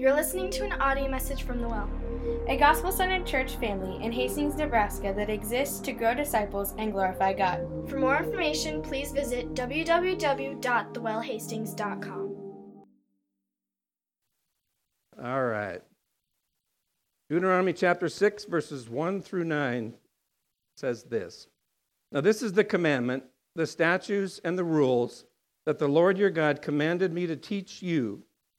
You're listening to an audio message from The Well, a gospel centered church family in Hastings, Nebraska that exists to grow disciples and glorify God. For more information, please visit www.thewellhastings.com. All right. Deuteronomy chapter 6, verses 1 through 9 says this Now, this is the commandment, the statutes, and the rules that the Lord your God commanded me to teach you,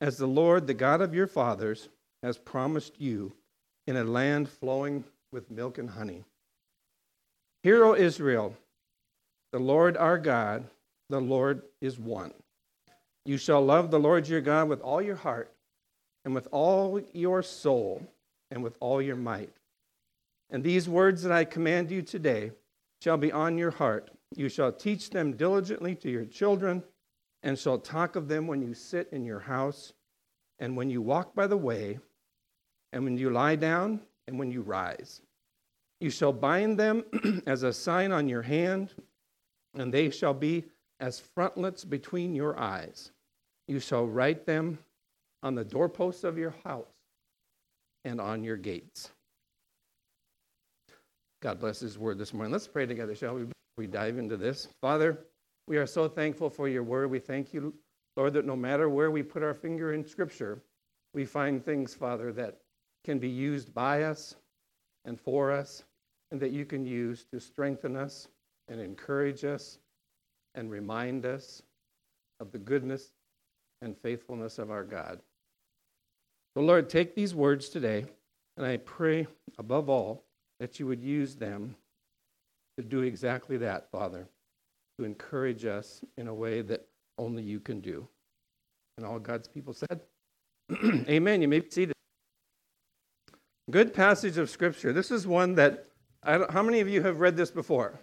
as the Lord, the God of your fathers, has promised you in a land flowing with milk and honey. Hear, O Israel, the Lord our God, the Lord is one. You shall love the Lord your God with all your heart, and with all your soul, and with all your might. And these words that I command you today shall be on your heart. You shall teach them diligently to your children, and shall talk of them when you sit in your house, and when you walk by the way, and when you lie down, and when you rise. You shall bind them as a sign on your hand, and they shall be as frontlets between your eyes. You shall write them on the doorposts of your house and on your gates. God bless His word this morning. Let's pray together, shall we? we dive into this. Father, we are so thankful for your word. We thank you, Lord, that no matter where we put our finger in Scripture, we find things, Father, that can be used by us and for us, and that you can use to strengthen us and encourage us and remind us of the goodness and faithfulness of our God. So, Lord, take these words today, and I pray above all that you would use them to do exactly that, Father, to encourage us in a way that only you can do. And all God's people said, Amen. You may be seated. Good passage of Scripture. This is one that, I don't how many of you have read this before?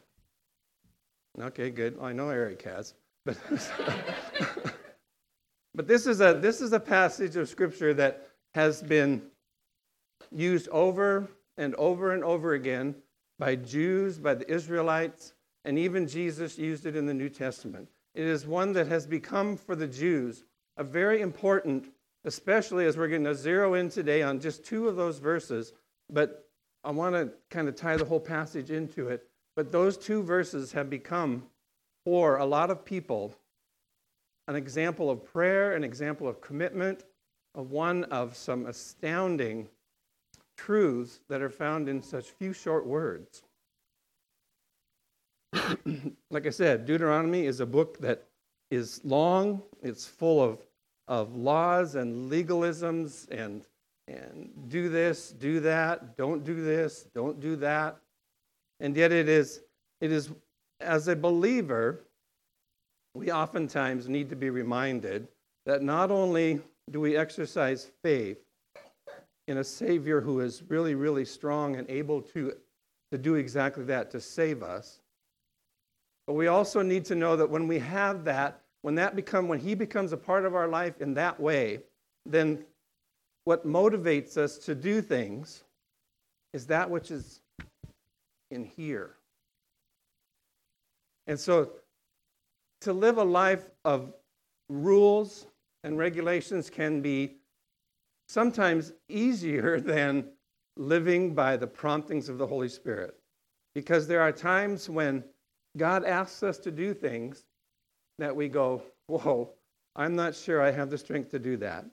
Okay, good. I know Eric has. But, but this, is a, this is a passage of Scripture that has been used over and over and over again by Jews, by the Israelites, and even Jesus used it in the New Testament. It is one that has become for the Jews a very important, especially as we're going to zero in today on just two of those verses, but I want to kind of tie the whole passage into it. But those two verses have become for a lot of people an example of prayer, an example of commitment, one of some astounding truths that are found in such few short words. like I said, Deuteronomy is a book that is long, it's full of, of laws and legalisms and, and do this, do that, don't do this, don't do that. And yet it is, it is as a believer, we oftentimes need to be reminded that not only do we exercise faith, in a Savior who is really, really strong and able to, to do exactly that, to save us. But we also need to know that when we have that, when that become when he becomes a part of our life in that way, then what motivates us to do things is that which is in here. And so to live a life of rules and regulations can be sometimes easier than living by the promptings of the Holy Spirit. Because there are times when God asks us to do things that we go, Whoa, I'm not sure I have the strength to do that.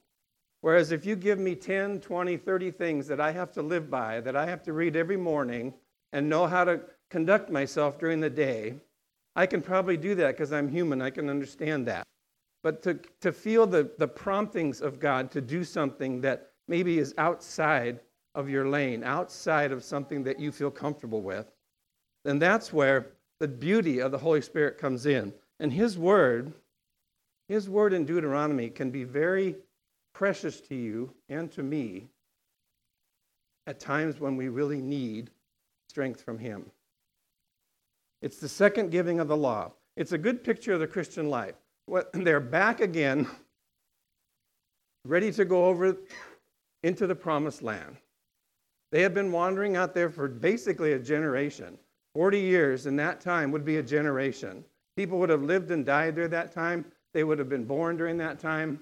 Whereas if you give me 10, 20, 30 things that I have to live by, that I have to read every morning and know how to conduct myself during the day, I can probably do that because I'm human. I can understand that but to, to feel the, the promptings of God to do something that maybe is outside of your lane, outside of something that you feel comfortable with, then that's where the beauty of the Holy Spirit comes in. And His Word, His Word in Deuteronomy can be very precious to you and to me at times when we really need strength from Him. It's the second giving of the law. It's a good picture of the Christian life. They're back again, ready to go over into the promised land. They had been wandering out there for basically a generation. 40 years in that time would be a generation. People would have lived and died during that time. They would have been born during that time.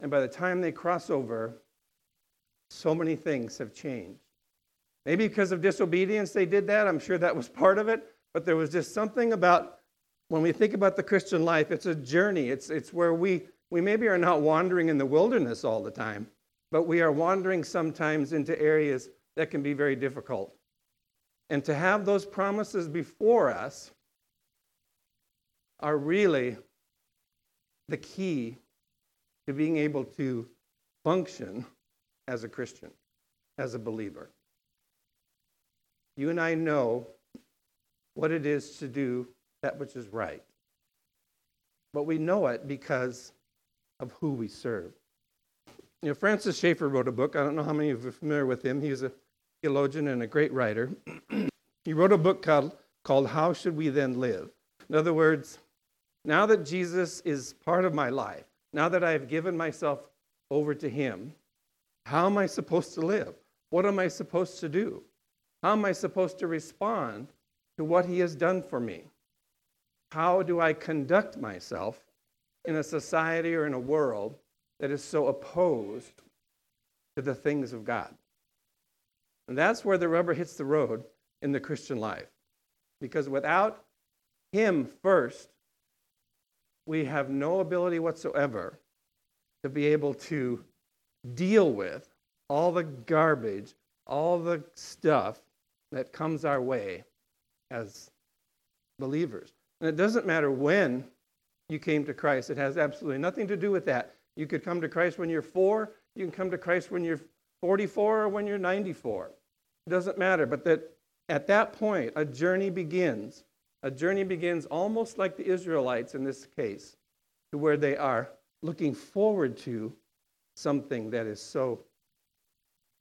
And by the time they cross over, so many things have changed. Maybe because of disobedience they did that. I'm sure that was part of it. But there was just something about when we think about the Christian life, it's a journey. It's, it's where we, we maybe are not wandering in the wilderness all the time, but we are wandering sometimes into areas that can be very difficult. And to have those promises before us are really the key to being able to function as a Christian, as a believer. You and I know what it is to do that which is right. But we know it because of who we serve. You know, Francis Schaeffer wrote a book. I don't know how many of you are familiar with him. He a theologian and a great writer. he wrote a book called, called How Should We Then Live? In other words, now that Jesus is part of my life, now that I have given myself over to him, how am I supposed to live? What am I supposed to do? How am I supposed to respond to what he has done for me? How do I conduct myself in a society or in a world that is so opposed to the things of God? And that's where the rubber hits the road in the Christian life. Because without him first, we have no ability whatsoever to be able to deal with all the garbage, all the stuff that comes our way as believers. And it doesn't matter when you came to Christ, it has absolutely nothing to do with that. You could come to Christ when you're four, you can come to Christ when you're 44 or when you're 94. It doesn't matter. But that at that point, a journey begins. A journey begins almost like the Israelites in this case, to where they are looking forward to something that is so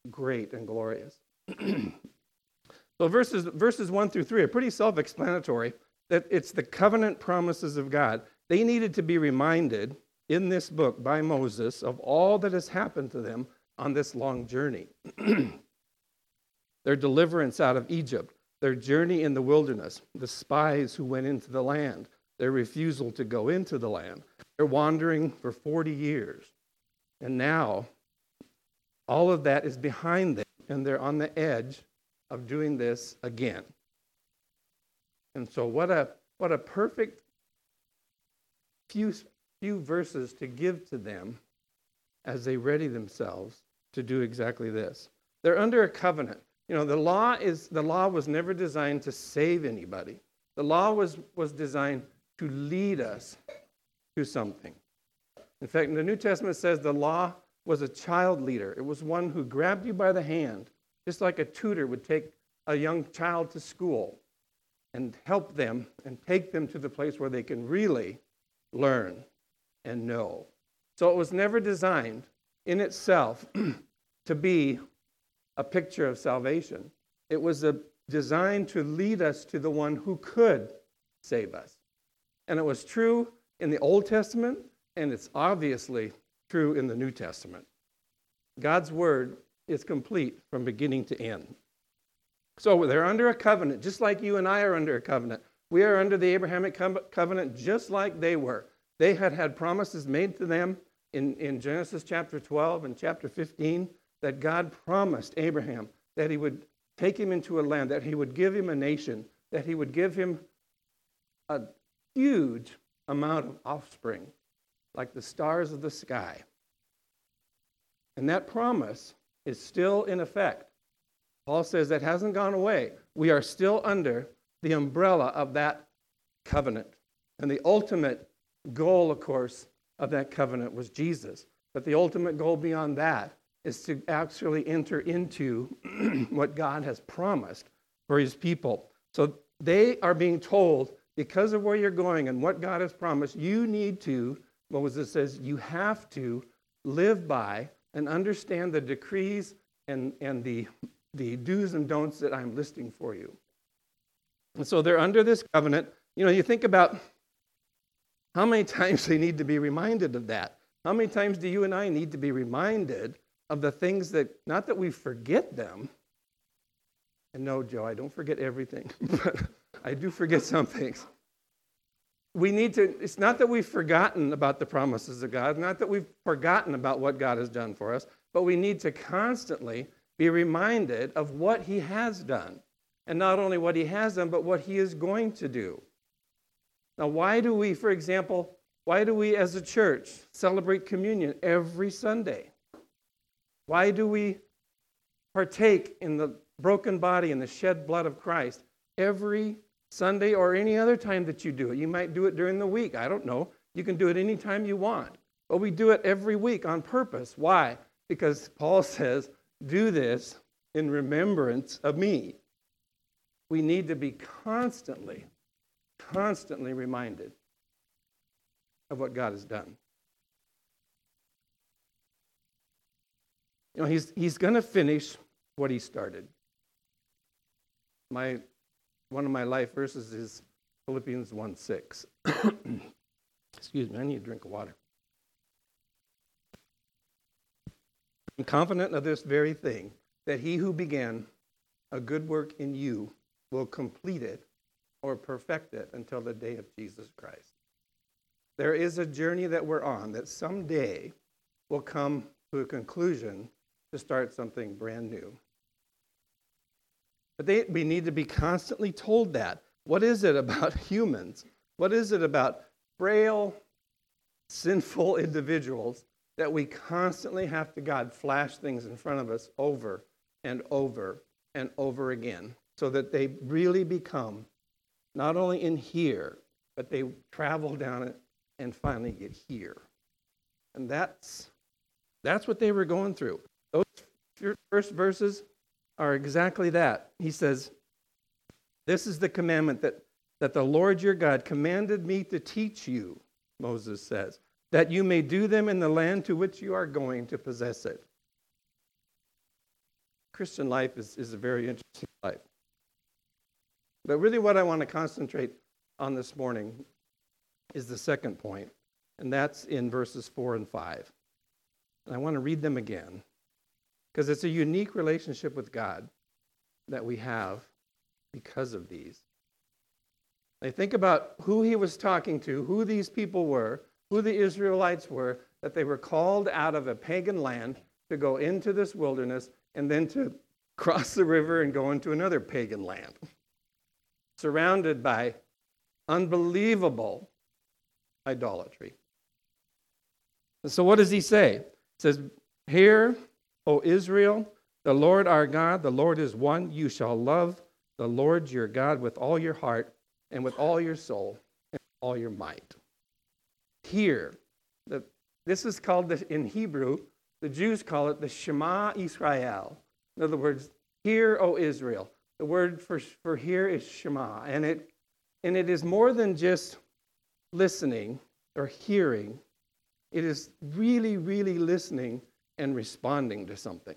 great and glorious. so verses, verses 1 through 3 are pretty self explanatory that it's the covenant promises of God. They needed to be reminded in this book by Moses of all that has happened to them on this long journey. their deliverance out of Egypt, their journey in the wilderness, the spies who went into the land, their refusal to go into the land. They're wandering for 40 years. And now, all of that is behind them, and they're on the edge of doing this again. And so, what a, what a perfect few, few verses to give to them as they ready themselves to do exactly this. They're under a covenant. You know, the law is the law was never designed to save anybody. The law was, was designed to lead us to something. In fact, the New Testament says the law was a child leader. It was one who grabbed you by the hand, just like a tutor would take a young child to school and help them and take them to the place where they can really learn and know. So it was never designed in itself to be a picture of salvation. It was a, designed to lead us to the one who could save us. And it was true in the Old Testament, and it's obviously true in the New Testament. God's word is complete from beginning to end. So they're under a covenant, just like you and I are under a covenant. We are under the Abrahamic covenant just like they were. They had had promises made to them in, in Genesis chapter 12 and chapter 15 that God promised Abraham that he would take him into a land, that he would give him a nation, that he would give him a huge amount of offspring, like the stars of the sky. And that promise is still in effect. Paul says that hasn't gone away. We are still under the umbrella of that covenant. And the ultimate goal, of course, of that covenant was Jesus. But the ultimate goal beyond that is to actually enter into what God has promised for his people. So they are being told, because of where you're going and what God has promised, you need to, Moses says, you have to live by and understand the decrees and, and the, the do's and don'ts that I'm listing for you. And so they're under this covenant. You know, you think about how many times do they need to be reminded of that. How many times do you and I need to be reminded of the things that, not that we forget them, and no, Joe, I don't forget everything, but I do forget some things. We need to, it's not that we've forgotten about the promises of God, not that we've forgotten about what God has done for us, but we need to constantly be reminded of what He has done. And not only what He has done, but what He is going to do. Now, why do we, for example, why do we as a church celebrate communion every Sunday? Why do we partake in the broken body and the shed blood of Christ every Sunday or any other time that you do it? You might do it during the week. I don't know. You can do it anytime you want. But we do it every week on purpose. Why? Because Paul says, do this in remembrance of me. We need to be constantly, constantly reminded of what God has done. You know, he's, he's going to finish what he started. My, one of my life verses is Philippians 1 6. Excuse me, I need a drink of water. I'm confident of this very thing, that he who began a good work in you will complete it or perfect it until the day of Jesus Christ. There is a journey that we're on that someday will come to a conclusion to start something brand new. But they, we need to be constantly told that. What is it about humans? What is it about frail, sinful individuals that we constantly have to, God, flash things in front of us over and over and over again so that they really become not only in here, but they travel down it and finally get here. And that's, that's what they were going through. Those first verses are exactly that. He says, This is the commandment that, that the Lord your God commanded me to teach you, Moses says, that you may do them in the land to which you are going to possess it. Christian life is, is a very interesting life. But really, what I want to concentrate on this morning is the second point, and that's in verses 4 and 5. And I want to read them again because it's a unique relationship with God that we have because of these. I think about who he was talking to, who these people were, who the Israelites were, that they were called out of a pagan land to go into this wilderness and then to cross the river and go into another pagan land, surrounded by unbelievable idolatry. So, what does he say? He says, Hear, O Israel, the Lord our God, the Lord is one. You shall love the Lord your God with all your heart and with all your soul and all your might. Hear, the, this is called the, in Hebrew, the Jews call it the Shema Israel. In other words, hear, O Israel. The word for, for hear is Shema, and it, and it is more than just listening or hearing. It is really, really listening and responding to something.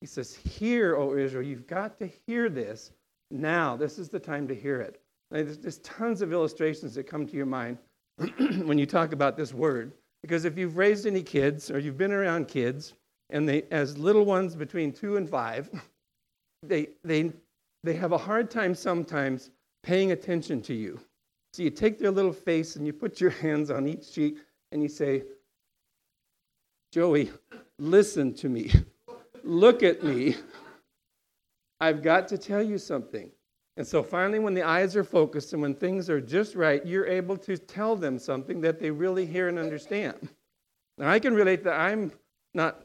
He says, Hear, O Israel, you've got to hear this now. This is the time to hear it. There's, there's tons of illustrations that come to your mind when you talk about this word. Because if you've raised any kids or you've been around kids, and they, as little ones between two and five, they, they, they have a hard time sometimes paying attention to you. So you take their little face and you put your hands on each cheek and you say, Joey, listen to me. Look at me. I've got to tell you something. And so finally, when the eyes are focused and when things are just right, you're able to tell them something that they really hear and understand. Now, I can relate that I'm not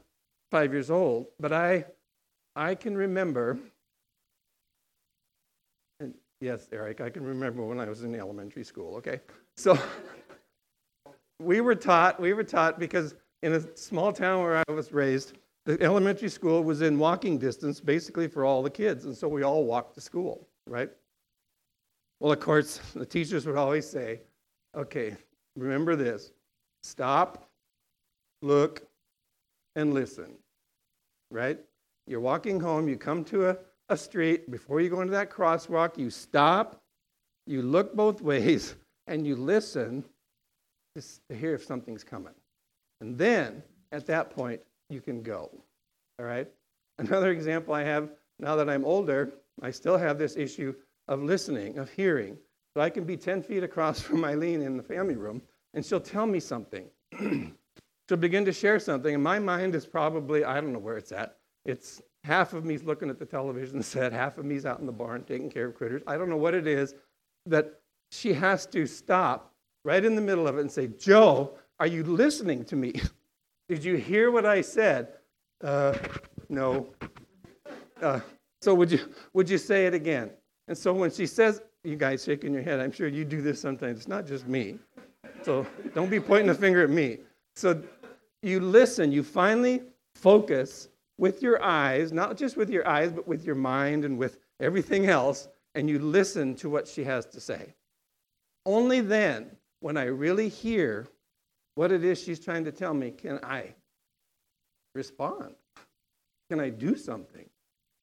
five years old, but I, I can remember, yes, Eric, I can remember when I was in elementary school, okay? So we were taught, we were taught because in a small town where I was raised, the elementary school was in walking distance basically for all the kids, and so we all walked to school, right? Well, of course, the teachers would always say, okay, remember this stop, look, and listen. Right? You're walking home, you come to a, a street, before you go into that crosswalk, you stop, you look both ways, and you listen to hear if something's coming. And then, at that point, you can go. All right? Another example I have now that I'm older, I still have this issue of listening, of hearing. So I can be 10 feet across from Eileen in the family room, and she'll tell me something. she'll begin to share something, and my mind is probably, I don't know where it's at. It's half of me's looking at the television set, half of me's out in the barn taking care of critters. I don't know what it is that she has to stop right in the middle of it and say, Joe, are you listening to me? Did you hear what I said? Uh, no. Uh, so would you would you say it again? And so when she says, you guys shaking your head, I'm sure you do this sometimes. It's not just me. So don't be pointing a finger at me. So you listen, you finally focus with your eyes, not just with your eyes, but with your mind and with everything else, and you listen to what she has to say. Only then, when I really hear what it is she's trying to tell me, can I respond? Can I do something?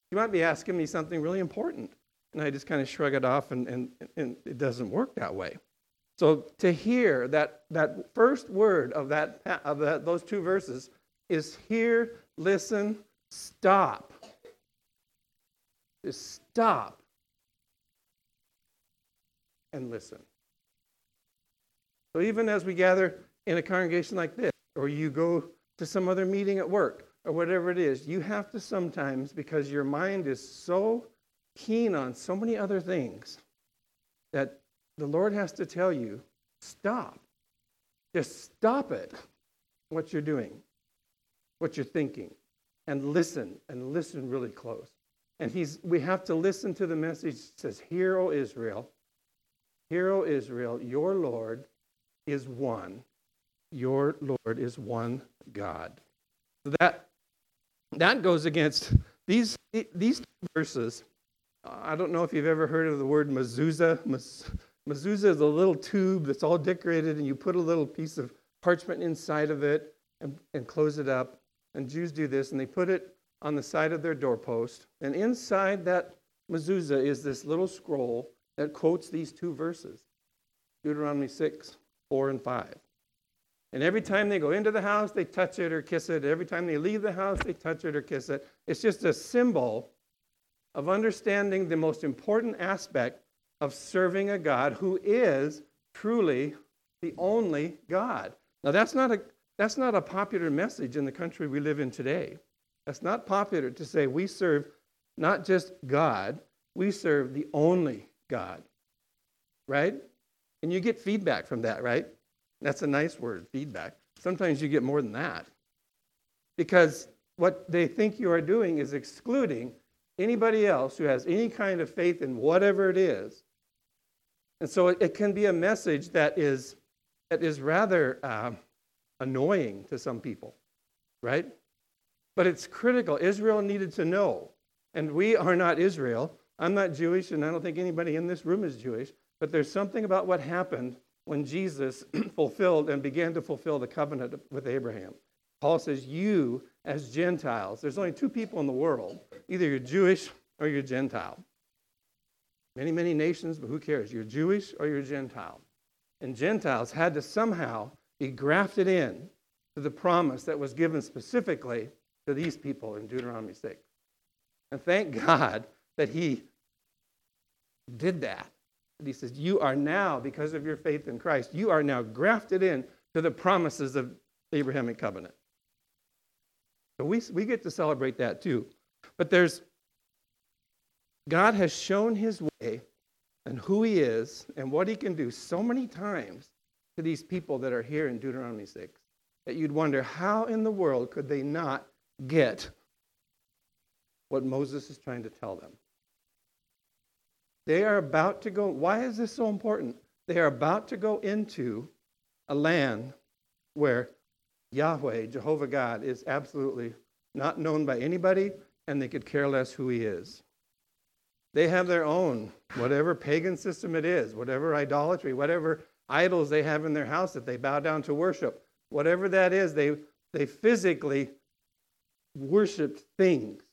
She might be asking me something really important, and I just kind of shrug it off, and, and, and it doesn't work that way. So to hear that, that first word of, that, of that, those two verses is hear, listen, stop. Just stop and listen. So even as we gather in a congregation like this, or you go to some other meeting at work, or whatever it is, you have to sometimes, because your mind is so keen on so many other things, that the Lord has to tell you, stop. Just stop it, what you're doing, what you're thinking, and listen, and listen really close. And he's, we have to listen to the message that says, Hear, O Israel, Hear, O Israel, your Lord is one. Your Lord is one God. So that that goes against these, these verses. I don't know if you've ever heard of the word mezuzah. Mezuzah is a little tube that's all decorated, and you put a little piece of parchment inside of it and, and close it up. And Jews do this, and they put it on the side of their doorpost. And inside that mezuzah is this little scroll that quotes these two verses Deuteronomy 6, 4, and 5. And every time they go into the house, they touch it or kiss it. Every time they leave the house, they touch it or kiss it. It's just a symbol of understanding the most important aspect of serving a God who is truly the only God. Now, that's not a, that's not a popular message in the country we live in today. That's not popular to say we serve not just God, we serve the only God. Right? And you get feedback from that, right? That's a nice word, feedback. Sometimes you get more than that. Because what they think you are doing is excluding anybody else who has any kind of faith in whatever it is. And so it, can be a message that is, that is rather uh, annoying to some people, right? But it's critical. Israel needed to know. And we are not Israel. I'm not Jewish, and I don't think anybody in this room is Jewish. But there's something about what happened when Jesus fulfilled and began to fulfill the covenant with Abraham. Paul says, You as Gentiles, there's only two people in the world either you're Jewish or you're Gentile. Many, many nations, but who cares? You're Jewish or you're Gentile. And Gentiles had to somehow be grafted in to the promise that was given specifically to these people in Deuteronomy 6. And thank God that he did that. He says, You are now, because of your faith in Christ, you are now grafted in to the promises of the Abrahamic covenant. So we, we get to celebrate that too. But there's, God has shown his way and who he is and what he can do so many times to these people that are here in Deuteronomy 6 that you'd wonder how in the world could they not get what Moses is trying to tell them. They are about to go. Why is this so important? They are about to go into a land where Yahweh, Jehovah God, is absolutely not known by anybody, and they could care less who he is. They have their own, whatever pagan system it is, whatever idolatry, whatever idols they have in their house that they bow down to worship, whatever that is, they, they physically worshiped things,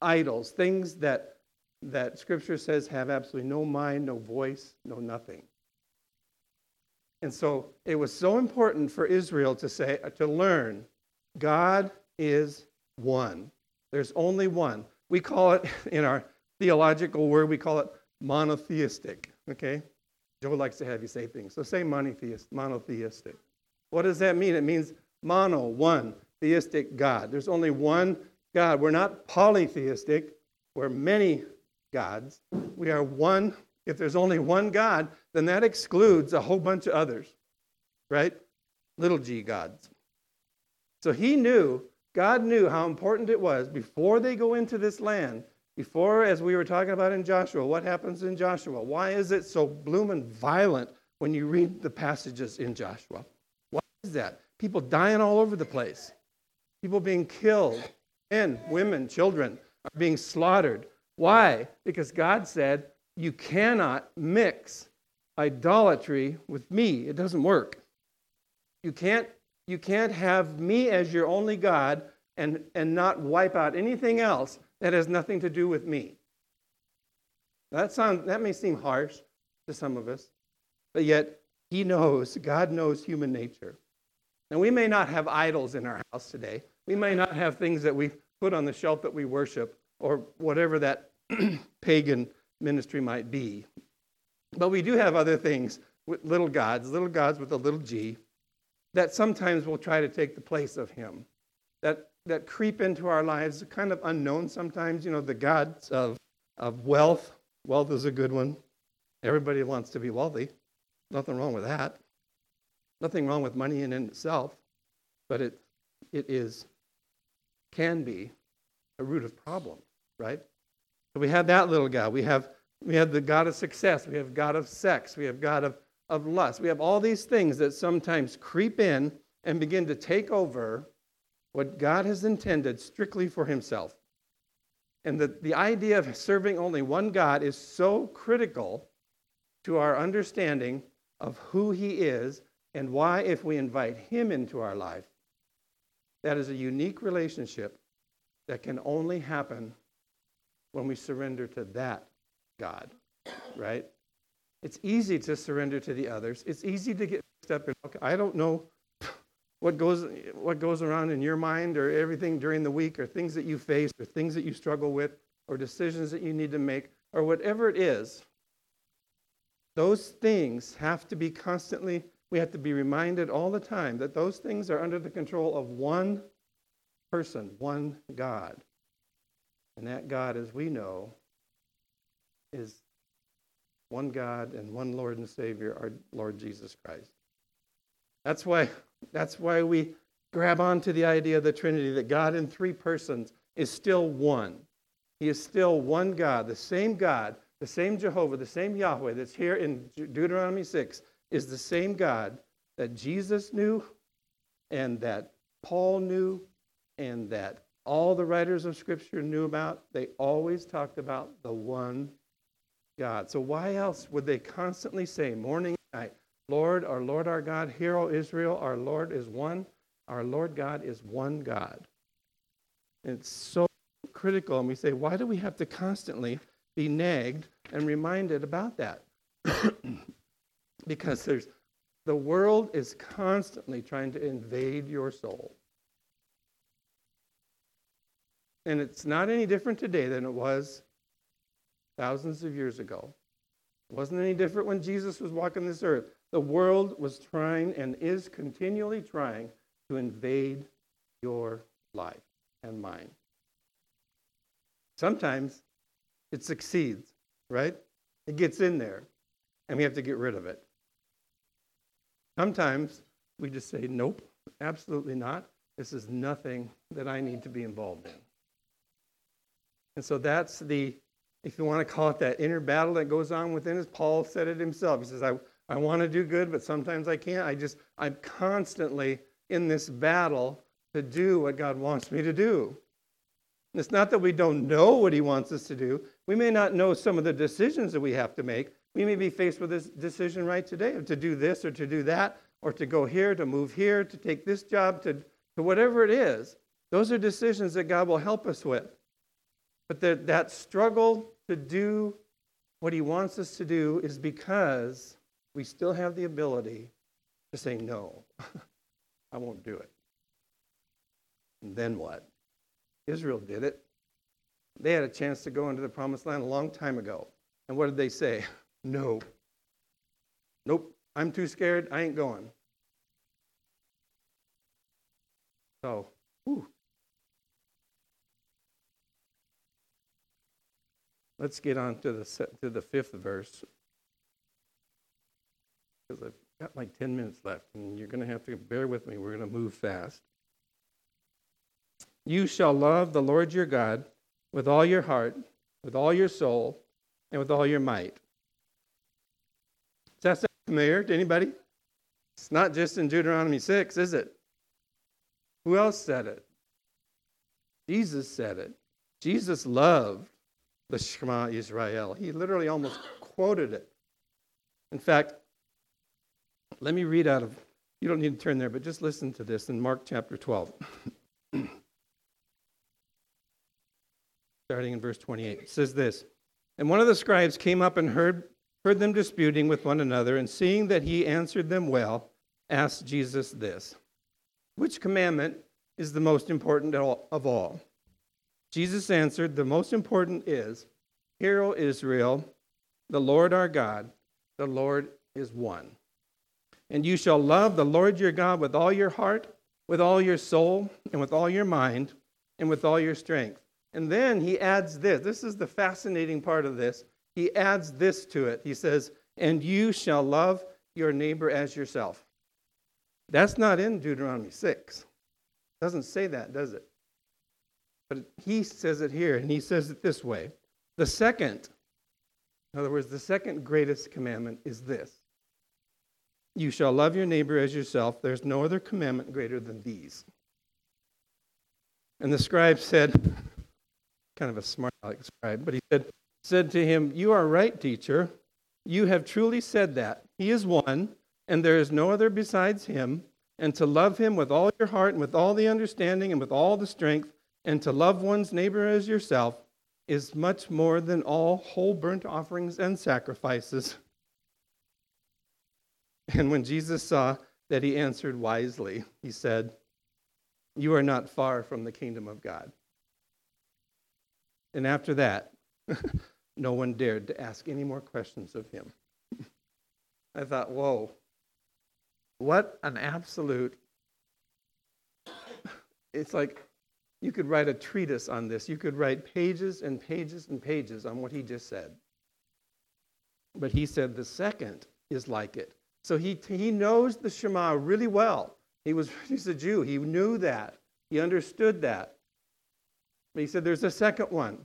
idols, things that, that Scripture says have absolutely no mind, no voice, no nothing. And so it was so important for Israel to say, uh, to learn, God is one. There's only one. We call it, in our theological word, we call it monotheistic. Okay? Joe likes to have you say things. So say monotheist, monotheistic. What does that mean? It means mono, one, theistic God. There's only one God. We're not polytheistic. We're many gods. We are one. If there's only one God, then that excludes a whole bunch of others, right? Little g gods. So he knew, God knew how important it was before they go into this land, before, as we were talking about in Joshua, what happens in Joshua? Why is it so bloomin' violent when you read the passages in Joshua? Why is that? People dying all over the place, people being killed, men, women, children are being slaughtered. Why? Because God said, you cannot mix idolatry with me. It doesn't work. You can't, you can't have me as your only God and, and not wipe out anything else that has nothing to do with me. That, sound, that may seem harsh to some of us, but yet He knows, God knows human nature. And we may not have idols in our house today. We may not have things that we put on the shelf that we worship or whatever that pagan ministry might be. But we do have other things with little gods, little gods with a little g, that sometimes will try to take the place of him, that, that creep into our lives, kind of unknown sometimes. You know, the gods of, of wealth. Wealth is a good one. Everybody wants to be wealthy. Nothing wrong with that. Nothing wrong with money in itself, but it, it is, can be a root of problem, right? So we have that little God. We have, we have the God of success. We have God of sex. We have God of, of lust. We have all these things that sometimes creep in and begin to take over what God has intended strictly for himself. And the, the idea of serving only one God is so critical to our understanding of who he is and why, if we invite him into our life, that is a unique relationship that can only happen when we surrender to that God, right? It's easy to surrender to the others. It's easy to get mixed up in, okay, I don't know what goes, what goes around in your mind or everything during the week or things that you face or things that you struggle with or decisions that you need to make or whatever it is. Those things have to be constantly, we have to be reminded all the time that those things are under the control of one person, one God. And that God, as we know, is one God and one Lord and Savior, our Lord Jesus Christ. That's why, that's why we grab onto the idea of the Trinity that God in three persons is still one. He is still one God, the same God, the same Jehovah, the same Yahweh that's here in Deuteronomy 6 is the same God that Jesus knew and that Paul knew and that all the writers of Scripture knew about, they always talked about the one God. So why else would they constantly say, morning and night, Lord, our Lord our God, hear, O Israel, our Lord is one. Our Lord God is one God. It's so critical. And we say, why do we have to constantly be nagged and reminded about that? because there's the world is constantly trying to invade your soul. And it's not any different today than it was thousands of years ago. It wasn't any different when Jesus was walking this earth. The world was trying and is continually trying to invade your life and mine. Sometimes it succeeds, right? It gets in there, and we have to get rid of it. Sometimes we just say, nope, absolutely not. This is nothing that I need to be involved in. And so that's the, if you want to call it that inner battle that goes on within us. Paul said it himself. He says, I, I want to do good, but sometimes I can't. I just, I'm constantly in this battle to do what God wants me to do. It's not that we don't know what He wants us to do. We may not know some of the decisions that we have to make. We may be faced with this decision right today to do this or to do that, or to go here, to move here, to take this job, to, to whatever it is. Those are decisions that God will help us with. But that, that struggle to do what He wants us to do is because we still have the ability to say, no, I won't do it. And then what? Israel did it. They had a chance to go into the promised land a long time ago. And what did they say? No. Nope, I'm too scared. I ain't going. So, whew. let's get on to the to the fifth verse because I've got like ten minutes left, and you're going to have to bear with me. We're going to move fast. You shall love the Lord your God with all your heart, with all your soul, and with all your might. Does that sound familiar to anybody? It's not just in Deuteronomy 6, is it? Who else said it? Jesus said it. Jesus loved the Shema Israel. He literally almost quoted it. In fact, let me read out of, you don't need to turn there, but just listen to this in Mark chapter 12. Starting in verse 28. It says this And one of the scribes came up and heard, heard them disputing with one another, and seeing that he answered them well, asked Jesus this Which commandment is the most important of all? Jesus answered, The most important is, Hear, O Israel, the Lord our God, the Lord is one. And you shall love the Lord your God with all your heart, with all your soul, and with all your mind, and with all your strength. And then he adds this. This is the fascinating part of this. He adds this to it. He says, And you shall love your neighbor as yourself. That's not in Deuteronomy 6. It doesn't say that, does it? But he says it here, and he says it this way. The second, in other words, the second greatest commandment is this You shall love your neighbor as yourself. There's no other commandment greater than these. And the scribe said, kind of a smart like scribe, but he said, said to him, You are right, teacher. You have truly said that. He is one, and there is no other besides him. And to love him with all your heart and with all the understanding and with all the strength and to love one's neighbor as yourself is much more than all whole burnt offerings and sacrifices. And when Jesus saw that he answered wisely, he said, You are not far from the kingdom of God. And after that, no one dared to ask any more questions of him. I thought, whoa, what an absolute. It's like you could write a treatise on this. You could write pages and pages and pages on what he just said. But he said the second is like it. So he, he knows the Shema really well. He was, he's a Jew. He knew that. He understood that. But he said there's a second one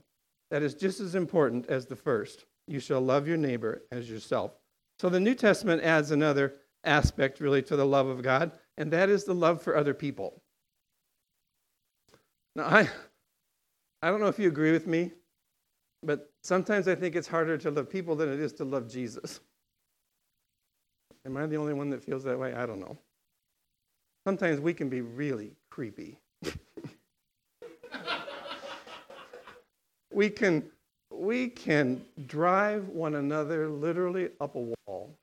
that is just as important as the first. You shall love your neighbor as yourself. So the New Testament adds another aspect really to the love of God, and that is the love for other people. Now, I, I don't know if you agree with me, but sometimes I think it's harder to love people than it is to love Jesus. Am I the only one that feels that way? I don't know. Sometimes we can be really creepy. we can we can drive one another literally up a wall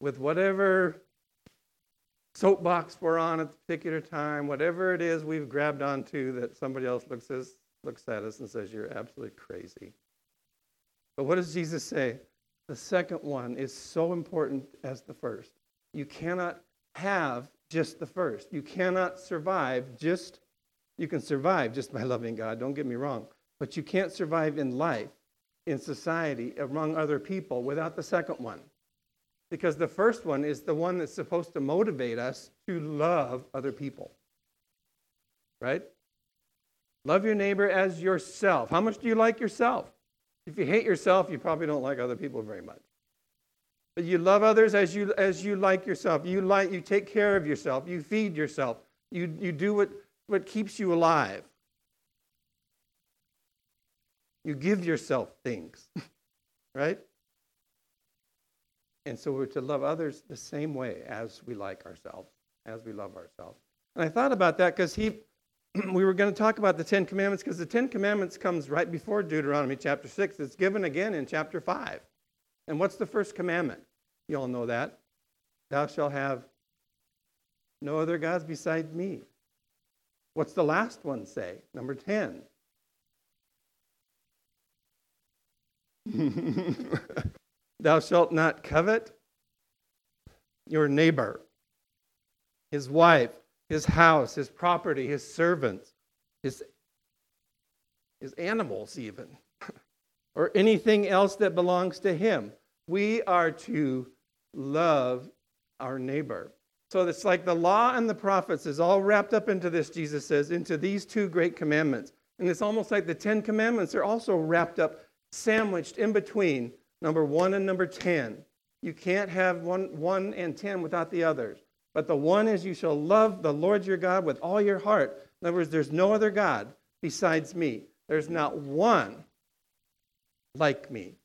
with whatever soapbox we're on at the particular time, whatever it is we've grabbed onto that somebody else looks, as, looks at us and says, You're absolutely crazy. But what does Jesus say? The second one is so important as the first. You cannot have just the first. You cannot survive just, you can survive just by loving God, don't get me wrong, but you can't survive in life, in society, among other people without the second one because the first one is the one that's supposed to motivate us to love other people. Right? Love your neighbor as yourself. How much do you like yourself? If you hate yourself, you probably don't like other people very much. But you love others as you as you like yourself. You like you take care of yourself. You feed yourself. You you do what, what keeps you alive. You give yourself things. right? And so we're to love others the same way as we like ourselves, as we love ourselves. And I thought about that because he, we were going to talk about the Ten Commandments because the Ten Commandments comes right before Deuteronomy chapter 6. It's given again in chapter 5. And what's the first commandment? You all know that. Thou shalt have no other gods beside me. What's the last one say? Number 10. Thou shalt not covet your neighbor, his wife, his house, his property, his servants, his, his animals, even, or anything else that belongs to him. We are to love our neighbor. So it's like the law and the prophets is all wrapped up into this, Jesus says, into these two great commandments. And it's almost like the Ten Commandments are also wrapped up, sandwiched in between number one and number 10. You can't have one, one and 10 without the others. But the one is you shall love the Lord your God with all your heart. In other words, there's no other God besides me. There's not one like me.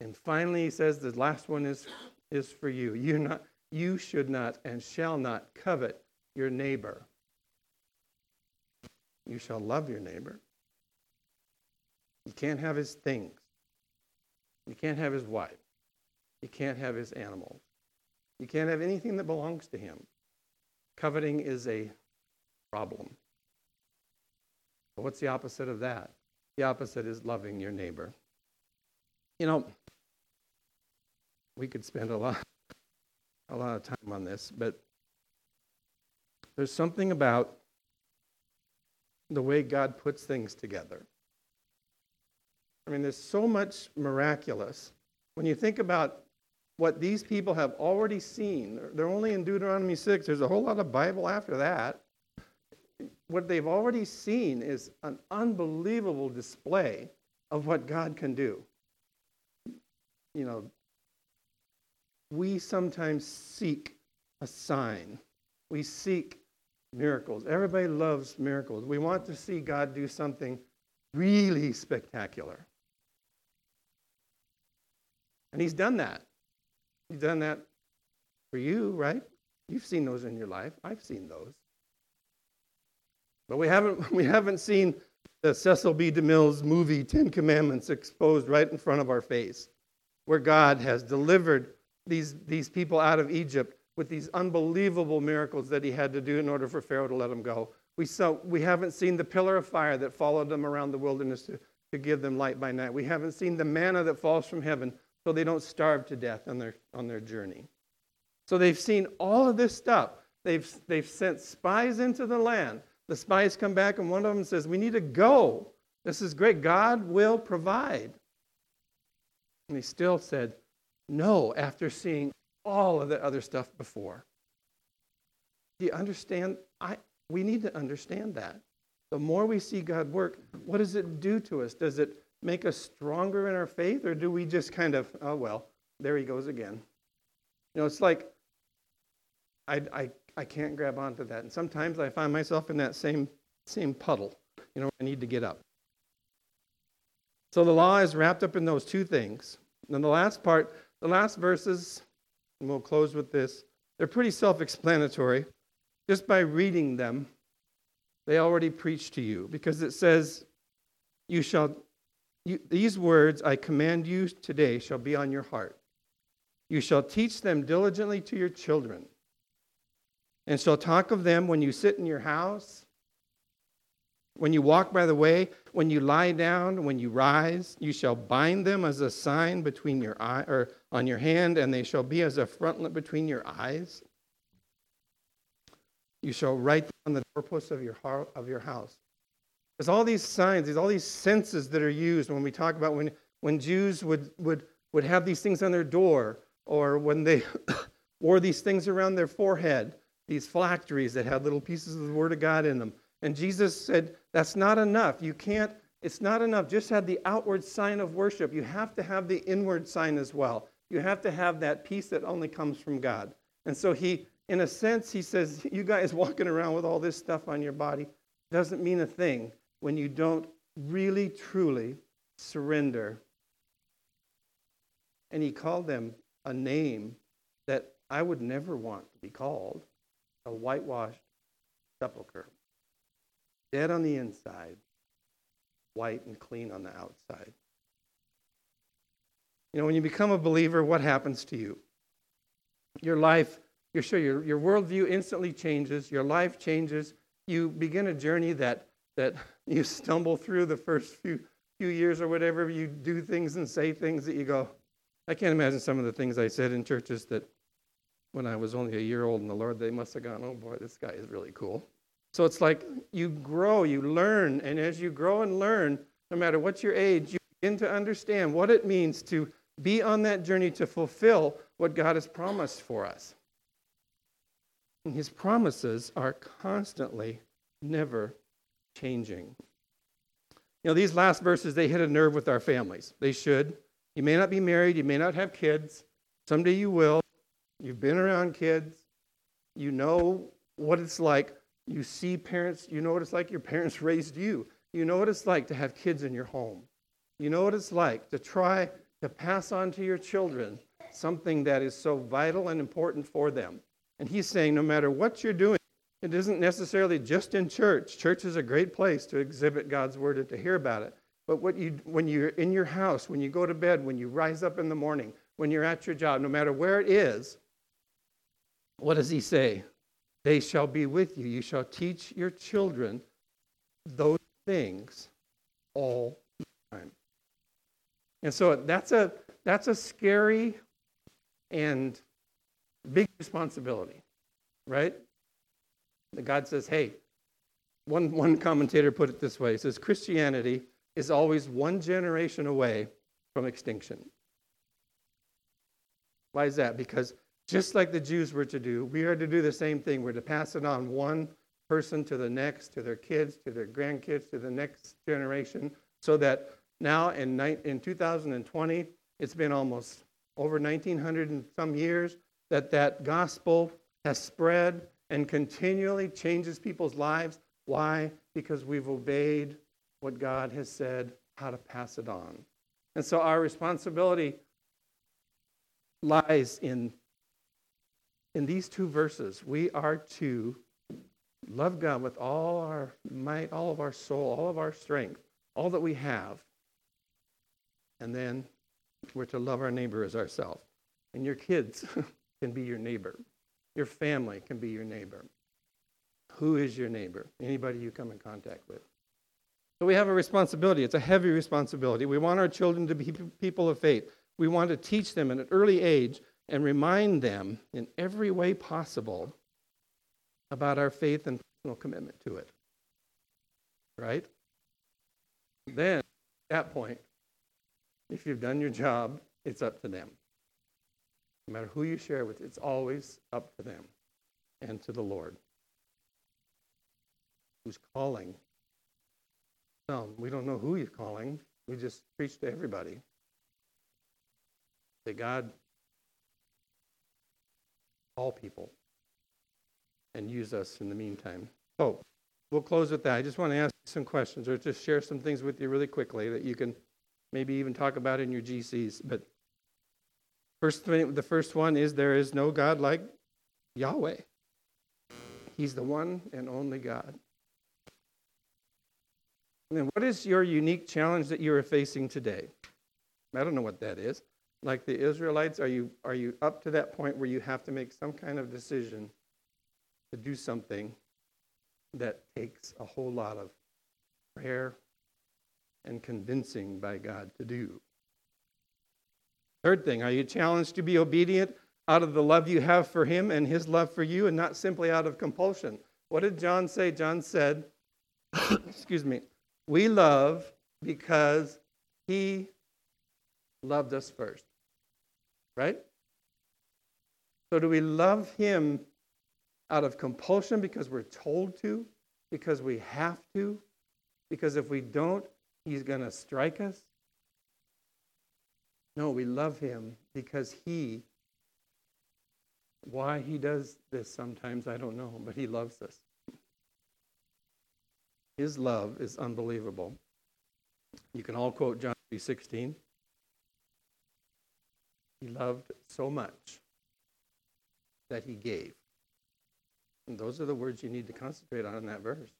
And finally, he says the last one is, is for you. You, not, you should not and shall not covet your neighbor. You shall love your neighbor. You can't have his things. You can't have his wife. You can't have his animals. You can't have anything that belongs to him. Coveting is a problem. But what's the opposite of that? The opposite is loving your neighbor. You know, we could spend a lot a lot of time on this, but there's something about the way God puts things together. I mean, there's so much miraculous. When you think about what these people have already seen, they're only in Deuteronomy 6, there's a whole lot of Bible after that. What they've already seen is an unbelievable display of what God can do. You know, we sometimes seek a sign. We seek miracles. Everybody loves miracles. We want to see God do something really spectacular. And He's done that. He's done that for you, right? You've seen those in your life. I've seen those. But we haven't, we haven't seen the Cecil B. DeMille's movie, Ten Commandments, exposed right in front of our face, where God has delivered these, these people out of Egypt with these unbelievable miracles that he had to do in order for Pharaoh to let them go. We, saw, we haven't seen the pillar of fire that followed them around the wilderness to, to give them light by night. We haven't seen the manna that falls from heaven so they don't starve to death on their, on their journey. So they've seen all of this stuff. They've, they've sent spies into the land. The spies come back, and one of them says, We need to go. This is great. God will provide. And he still said, no after seeing all of the other stuff before. Do you understand? I, we need to understand that. The more we see God work, what does it do to us? Does it make us stronger in our faith, or do we just kind of, oh, well, there he goes again? You know, it's like I, I, I can't grab onto that. And sometimes I find myself in that same, same puddle. You know, I need to get up. So the law is wrapped up in those two things. And then the last part, the last verses, and we'll close with this, they're pretty self explanatory. Just by reading them, they already preach to you because it says, You shall, you, these words I command you today shall be on your heart. You shall teach them diligently to your children, and shall talk of them when you sit in your house when you walk by the way, when you lie down, when you rise, you shall bind them as a sign between your eye or on your hand, and they shall be as a frontlet between your eyes. You shall write them on the doorposts of your heart, of your house. There's all these signs, there's all these senses that are used when we talk about when, when Jews would, would, would have these things on their door, or when they wore these things around their forehead, these phylacteries that had little pieces of the Word of God in them. And Jesus said, That's not enough. You can't, it's not enough. Just have the outward sign of worship. You have to have the inward sign as well. You have to have that peace that only comes from God. And so he, in a sense, he says, You guys walking around with all this stuff on your body doesn't mean a thing when you don't really, truly surrender. And he called them a name that I would never want to be called a whitewashed sepulchre. dead on the inside, white and clean on the outside. You know, when you become a believer, what happens to you? Your life, you're sure your, your worldview instantly changes, your life changes. You begin a journey that, that you stumble through the first few, few years or whatever. You do things and say things that you go, I can't imagine some of the things I said in churches that when I was only a year old in the Lord, they must have gone, oh boy, this guy is really cool. So it's like you grow, you learn, and as you grow and learn, no matter what your age, you begin to understand what it means to be on that journey to fulfill what God has promised for us. And his promises are constantly, never changing. You know, these last verses, they hit a nerve with our families. They should. You may not be married, you may not have kids. Someday you will. You've been around kids. You know what it's like. You see parents, you know what it's like your parents raised you. You know what it's like to have kids in your home. You know what it's like to try to pass on to your children something that is so vital and important for them. And he's saying no matter what you're doing, it isn't necessarily just in church. Church is a great place to exhibit God's word and to hear about it. But what you, when you're in your house, when you go to bed, when you rise up in the morning, when you're at your job, no matter where it is, what does he say? They shall be with you. You shall teach your children those things all the time. And so that's a that's a scary and big responsibility, right? God says, hey, one, one commentator put it this way. He says, Christianity is always one generation away from extinction. Why is that? Because just like the Jews were to do, we are to do the same thing. We're to pass it on one person to the next, to their kids, to their grandkids, to the next generation, so that now in, in 2020, it's been almost over 1900 and some years that that gospel has spread and continually changes people's lives. Why? Because we've obeyed what God has said, how to pass it on. And so our responsibility lies in, in these two verses. We are to love God with all our might, all of our soul, all of our strength, all that we have. And then we're to love our neighbor as ourselves. And your kids can be your neighbor. Your family can be your neighbor. Who is your neighbor? Anybody you come in contact with. So we have a responsibility. It's a heavy responsibility. We want our children to be people of faith. We want to teach them at an early age and remind them in every way possible about our faith and personal commitment to it. Right? Then, at that point, if you've done your job, it's up to them. No matter who you share with, it's always up to them and to the Lord who's calling some. We don't know who he's calling. We just preach to everybody. Say, God, call people and use us in the meantime. So we'll close with that. I just want to ask some questions or just share some things with you really quickly that you can maybe even talk about in your GCs. But first, the first one is there is no God like Yahweh. He's the one and only God. And then what is your unique challenge that you are facing today? I don't know what that is. Like the Israelites, are you, are you up to that point where you have to make some kind of decision to do something that takes a whole lot of prayer and convincing by God to do? Third thing, are you challenged to be obedient out of the love you have for Him and His love for you and not simply out of compulsion? What did John say? John said, excuse me, we love because he loved us first. Right? So, do we love him out of compulsion because we're told to, because we have to, because if we don't, he's going to strike us? No, we love him because he, why he does this sometimes, I don't know, but he loves us. His love is unbelievable. You can all quote John 3:16. He loved so much that he gave. And those are the words you need to concentrate on in that verse.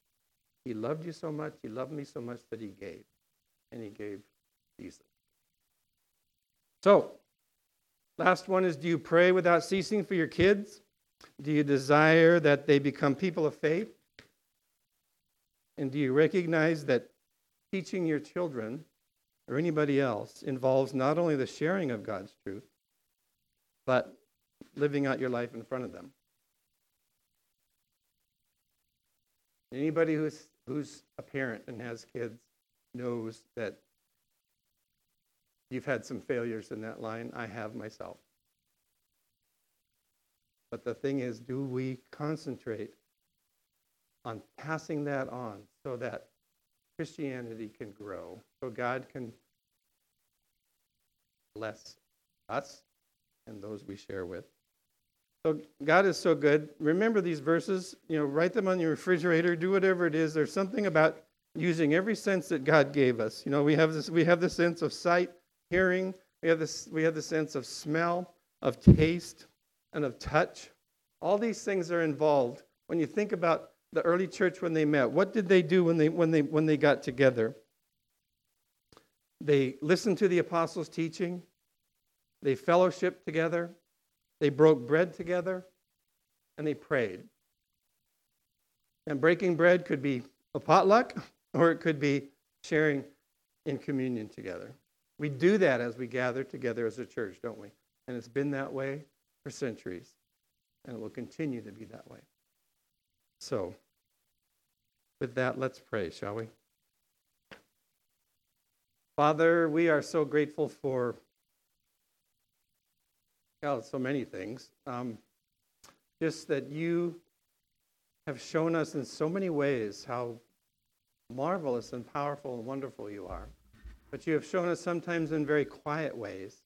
He loved you so much, He loved me so much that He gave. And He gave Jesus. So, last one is do you pray without ceasing for your kids? Do you desire that they become people of faith? And do you recognize that teaching your children or anybody else involves not only the sharing of God's truth, but living out your life in front of them? Anybody who's, who's a parent and has kids knows that you've had some failures in that line. I have myself. But the thing is, do we concentrate on passing that on so that Christianity can grow, so God can bless us and those we share with? So God is so good. Remember these verses, you know, write them on your refrigerator, do whatever it is. There's something about using every sense that God gave us. You know, we have this we have the sense of sight, hearing, we have this we have the sense of smell, of taste, and of touch. All these things are involved when you think about the early church when they met. What did they do when they when they when they got together? They listened to the apostles' teaching. They fellowshiped together. They broke bread together and they prayed. And breaking bread could be a potluck or it could be sharing in communion together. We do that as we gather together as a church, don't we? And it's been that way for centuries, and it will continue to be that way. So, with that, let's pray, shall we? Father, we are so grateful for well, so many things. Um, just that you have shown us in so many ways how marvelous and powerful and wonderful you are. But you have shown us sometimes in very quiet ways.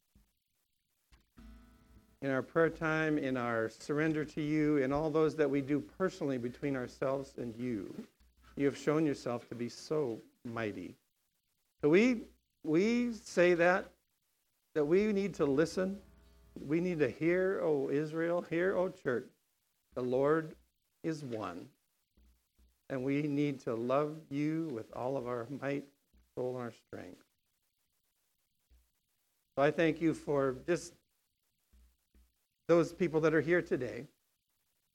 In our prayer time, in our surrender to you, in all those that we do personally between ourselves and you, you have shown yourself to be so mighty. So we, we say that, that we need to listen we need to hear, O Israel, hear, O church, the Lord is one. And we need to love you with all of our might, soul, and our strength. So I thank you for just those people that are here today,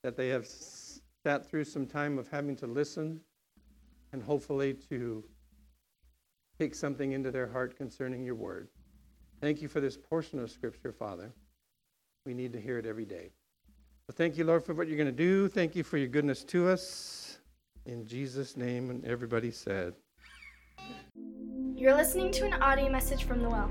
that they have sat through some time of having to listen and hopefully to take something into their heart concerning your word. Thank you for this portion of Scripture, Father. We need to hear it every day. Thank you, Lord, for what you're going to do. Thank you for your goodness to us. In Jesus' name, and everybody said. You're listening to an audio message from The Well,